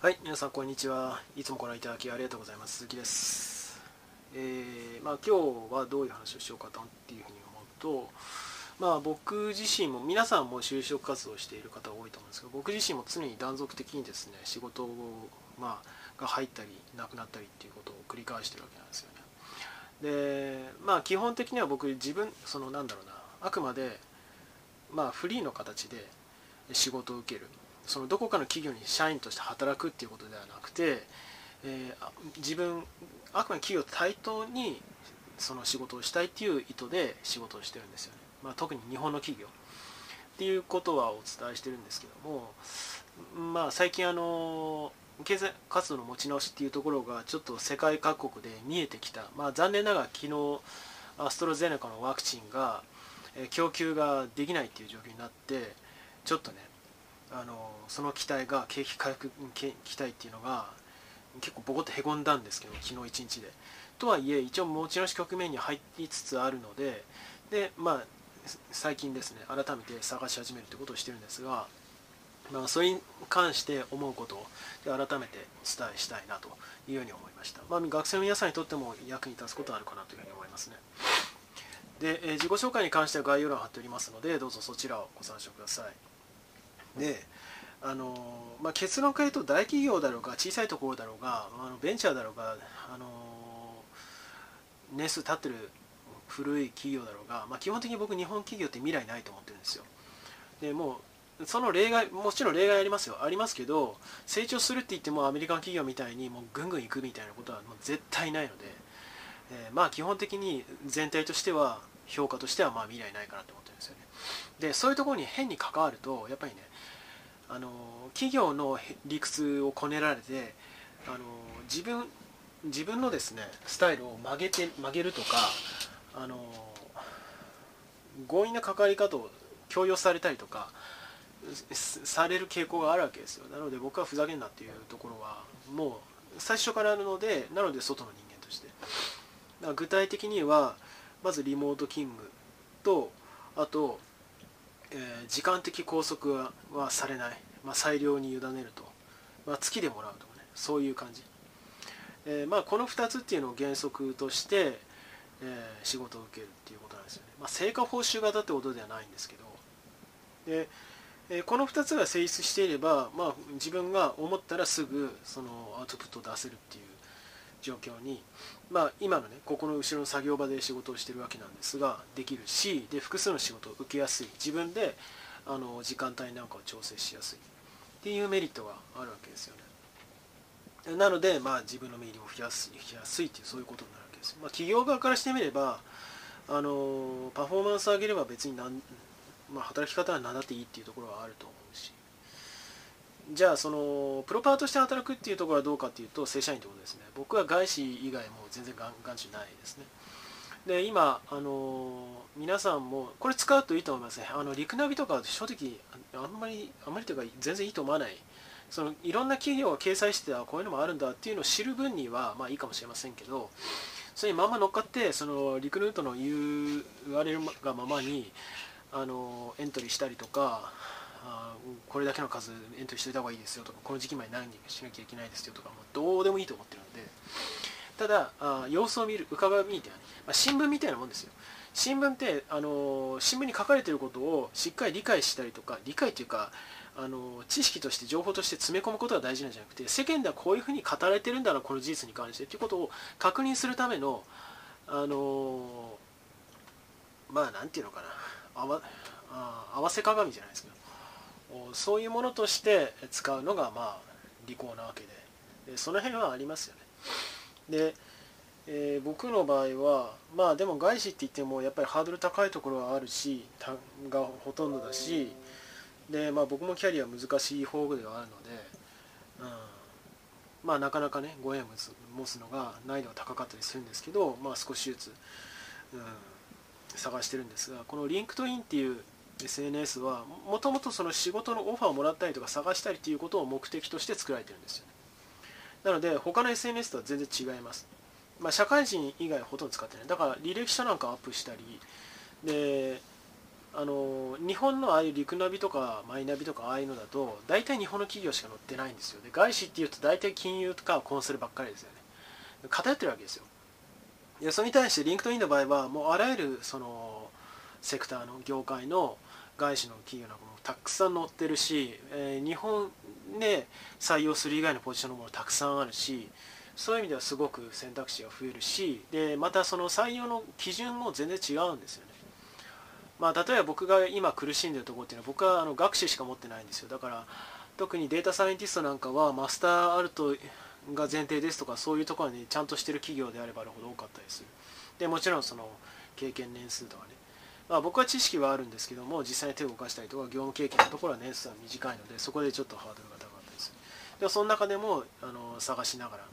はい、皆さんこんにちは。いつもご覧いただきありがとうございます。鈴木です。えーまあ、今日はどういう話をしようかとっていうふうに思うと、まあ、僕自身も皆さんも就職活動している方多いと思うんですけど僕自身も常に断続的にですね仕事を、まあ、が入ったりなくなったりっていうことを繰り返してるわけなんですよね。でまあ基本的には僕自分そのなんだろうなあくまで、まあ、フリーの形で仕事を受けるそのどこかの企業に社員として働くっていうことではなくて、えー自分あくまで企業対等にその仕事をしたいっていう意図で仕事をしてるんですよね、まあ、特に日本の企業。っていうことはお伝えしてるんですけどもまあ最近あの経済活動の持ち直しっていうところがちょっと世界各国で見えてきた、まあ、残念ながら昨日アストロゼネカのワクチンが供給ができないっていう状況になってちょっとねあのその期待が景気回復期待っていうのが結構ボコッとへこんだんですけど昨日一日で。とはいえ一応持ち直し局面に入りつつあるのでで、まあ、最近ですね改めて探し始めるということをしてるんですが、まあ、それに関して思うことを改めてお伝えしたいなというように思いました、まあ、学生の皆さんにとっても役に立つことはあるかなというふうに思いますね。で、え自己紹介に関しては概要欄を貼っておりますのでどうぞそちらをご参照ください。であのまあ、結論から言うと大企業だろうが小さいところだろうがあのベンチャーだろうがあの年数経ってる古い企業だろうが、まあ、基本的に僕日本企業って未来ないと思ってるんですよ。でもうその例外もちろん例外ありますよ。ありますけど成長するって言ってもアメリカン企業みたいにもうぐんぐん行くみたいなことはもう絶対ないので、えーまあ基本的に全体としては評価としてはまあ未来ないかなと思ってるんですよね。でそういうところに変に関わるとやっぱりねあの企業の理屈をこねられてあの自分自分のですねスタイルを曲げて曲げるとかあの強引な関わり方を強要されたりとかされる傾向があるわけですよ。なので僕はふざけんなっていうところはもう最初からあるのでなので外の人間として。具体的にはまずリモート勤務とあとえ時間的拘束ははされない、まあ、裁量に委ねると、まあ、月でもらうとかね。そういう感じ、えーまあ、この2つっていうのを原則として、えー仕事を受けるっていうことなんですよね、まあ、成果報酬型ってことではないんですけど。で、えーこの2つが成立していれば、まあ、自分が思ったらすぐそのアウトプットを出せるっていう状況に、まあ、今のねここの後ろの作業場で仕事をしてるわけなんですができるしで複数の仕事を受けやすい。自分であの時間帯なんかを調整しやすい。っていうメリットがあるわけですよね。なので、まあ、自分のメリットを増やす増やすいっていうそういうことになるわけです、まあ、企業側からしてみればあのパフォーマンスを上げれば別になん、まあ、働き方は何だっていいっていうところはあると思うし。じゃあそのプロパーとして働くっていうところはどうかっていうと正社員ってことですね。僕は外資以外も全然眼眼中ないですね。で今あの皆さんもこれ使うといいと思いますね。あのリクナビとか正直あんまりあんまりというか全然いいと思わない。そのいろんな企業が掲載してあこういうのもあるんだっていうのを知る分にはまあいいかもしれませんけどそれにまんま乗っかってそのリクルートの言われるがままにあのエントリーしたりとかあこれだけの数エントリーしておいた方がいいですよとかこの時期まで何人しなきゃいけないですよとかもうどうでもいいと思ってるので。ただあ様子を見る伺うみたいな、まあ、新聞みたいなもんですよ。新聞ってあの新聞に書かれていることをしっかり理解したりとか理解というかあの知識として情報として詰め込むことが大事なんじゃなくて世間ではこういうふうに語られてるんだなこの事実に関してということを確認するためのあのまあなんていうのかな。あわあ合わせ鏡じゃないですけどおそういうものとして使うのがまあ利口なわけで。でその辺はありますよね。で、えー僕の場合はまあでも外資って言ってもやっぱりハードル高いところはあるしたがほとんどだしで、まあ、僕もキャリア難しい方ではあるので、うん、まあなかなかねご縁を持つ持つのが難易度が高かったりするんですけど、まあ、少しずつ、うん、探してるんですがこのリンクトインっていう SNS はもともとその仕事のオファーをもらったりとか探したりということを目的として作られてるんですよね。なので他の SNS とは全然違います、まあ、社会人以外ほとんど使ってない。だから履歴書なんかアップしたりであの日本のああいうリクナビとかマイナビとかああいうのだと大体日本の企業しか載ってないんですよで外資っていうと大体金融とかコンサルばっかりですよね。偏ってるわけですよ。でそれに対してリンクトインの場合はもうあらゆるそのセクターの業界の外資の企業なんかもたくさん載ってるし、えー、日本で採用する以外のポジションのものたくさんあるしそういう意味ではすごく選択肢が増えるしでまたその採用の基準も全然違うんですよね。まあ、例えば僕が今苦しんでるところっていうのは僕はあの学士しか持ってないんですよ。だから特にデータサイエンティストなんかはマスターアルトが前提ですとかそういうところにちゃんとしてる企業であればあるほど多かったりする。でもちろんその経験年数とかね、まあ、僕は知識はあるんですけども実際に手を動かしたりとか業務経験のところは年数は短いのでそこでちょっとハードルが高かったりする。でその中でもあの探しながら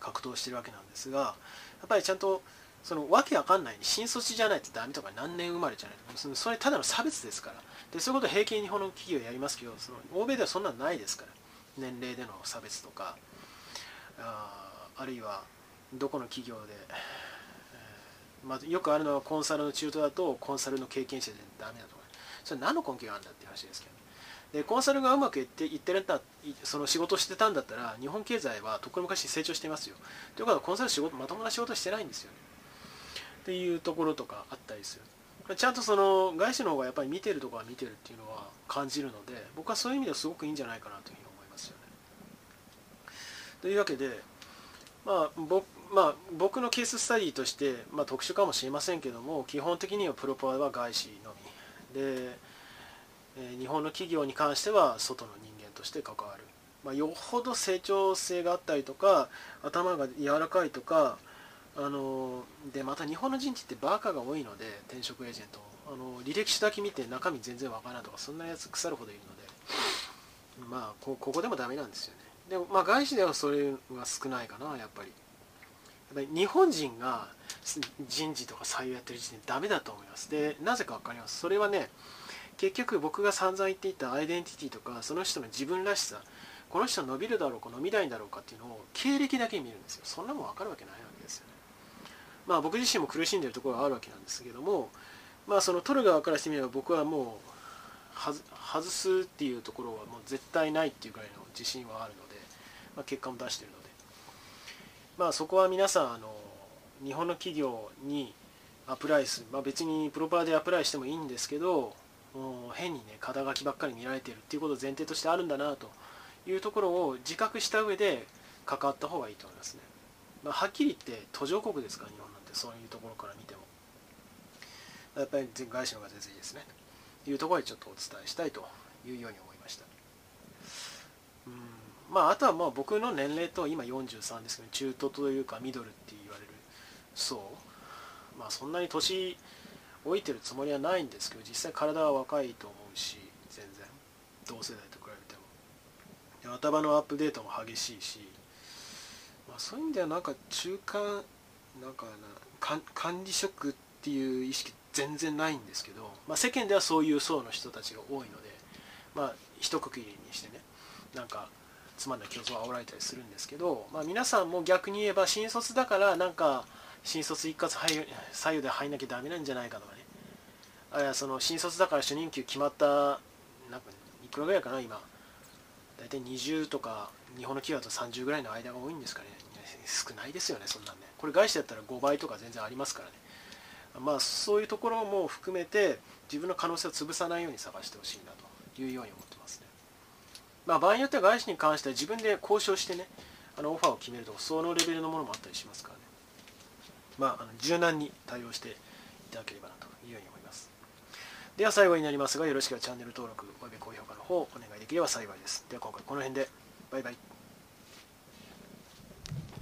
格闘してるわけなんですがやっぱりちゃんとそのわけわかんない新卒じゃないとダメとか何年生まれじゃないとかそれただの差別ですから。でそういうこと平気に日本の企業やりますけどその欧米ではそんなのないですから。年齢での差別とかああるいはどこの企業で、まあ、よくあるのはコンサルの中途だとコンサルの経験者でダメだとかそれ何の根拠があるんだっていう話ですけど、でコンサルがうまくいっていってるんだその仕事してたんだったら日本経済はとっくの昔成長してますよ。ということはコンサル仕事まともな仕事してないんですよ。ねっていうところとかあったりする。ちゃんとその外資の方がやっぱり見てるとこは見てるっていうのは感じるので僕はそういう意味ではすごくいいんじゃないかなというふうに思いますよね。というわけで、まあ僕まあ、僕のケーススタディとして、まあ、特殊かもしれませんけども基本的にはプロパーは外資のみ。で、えー、日本の企業に関しては外の人間として関わる、まあ、よほど成長性があったりとか頭が柔らかいとかあのでまた日本の人事ってバカが多いので転職エージェント。あの履歴書だけ見て中身全然わからんとかそんなやつ腐るほどいるので。まあここでもダメなんですよね。でもまあ外資ではそれは少ないかなやっぱり。ぱり日本人が人事とか採用やってる時点でダメだと思います。でなぜか分かります。それはね結局僕が散々言っていたアイデンティティとかその人の自分らしさこの人伸びるだろうか伸びないんだろうかっていうのを経歴だけ見るんですよ。そんなもん分かるわけないわけですよね。まあ、僕自身も苦しんでるところがあるわけなんですけども、まあ、その取る側からしてみれば僕はもう外すっていうところはもう絶対ないっていうぐらいの自信はあるので、まあ、結果も出してるので、まあ、そこは皆さんあの日本の企業にアプライする、まあ、別にプロパーでアプライしてもいいんですけど変にね肩書きばっかり見られてるっていうことを前提としてあるんだなというところを自覚した上で関わった方がいいと思いますね。まあ、はっきり言って途上国ですから日本なんてそういうところから見ても。やっぱり外資の方が全然いいですね。というところでちょっとお伝えしたいというように思いました。まああとはまあ僕の年齢と今43ですけど中途というかミドルって言われる層。まあそんなに年老いてるつもりはないんですけど実際体は若いと思うし全然。同世代と比べても。頭のアップデートも激しいし、まあ、そういう意味ではなんか中間なんかな管理職っていう意識全然ないんですけど、まあ、世間ではそういう層の人たちが多いのでまあ一括りにしてね。なんかつまんない競争を煽られたりするんですけど、まあ、皆さんも逆に言えば新卒だからなんか新卒一括左右で入んなきゃダメなんじゃないかとかね。あるいはその新卒だから初任給決まったなんかいくらぐらいかな今。大体20とか日本の企業だと30ぐらいの間が多いんですかね。少ないですよねそんなんね。これ外資だったら5倍とか全然ありますからね。まあそういうところも含めて自分の可能性を潰さないように探してほしいなというように思ってます。まあ場合によっては外資に関しては自分で交渉してねあのオファーを決めるとそのレベルのものもあったりしますからね。まああの柔軟に対応していただければなというように思います。では最後になりますがよろしければチャンネル登録および高評価の方お願いできれば幸いです。では今回この辺でバイバイ。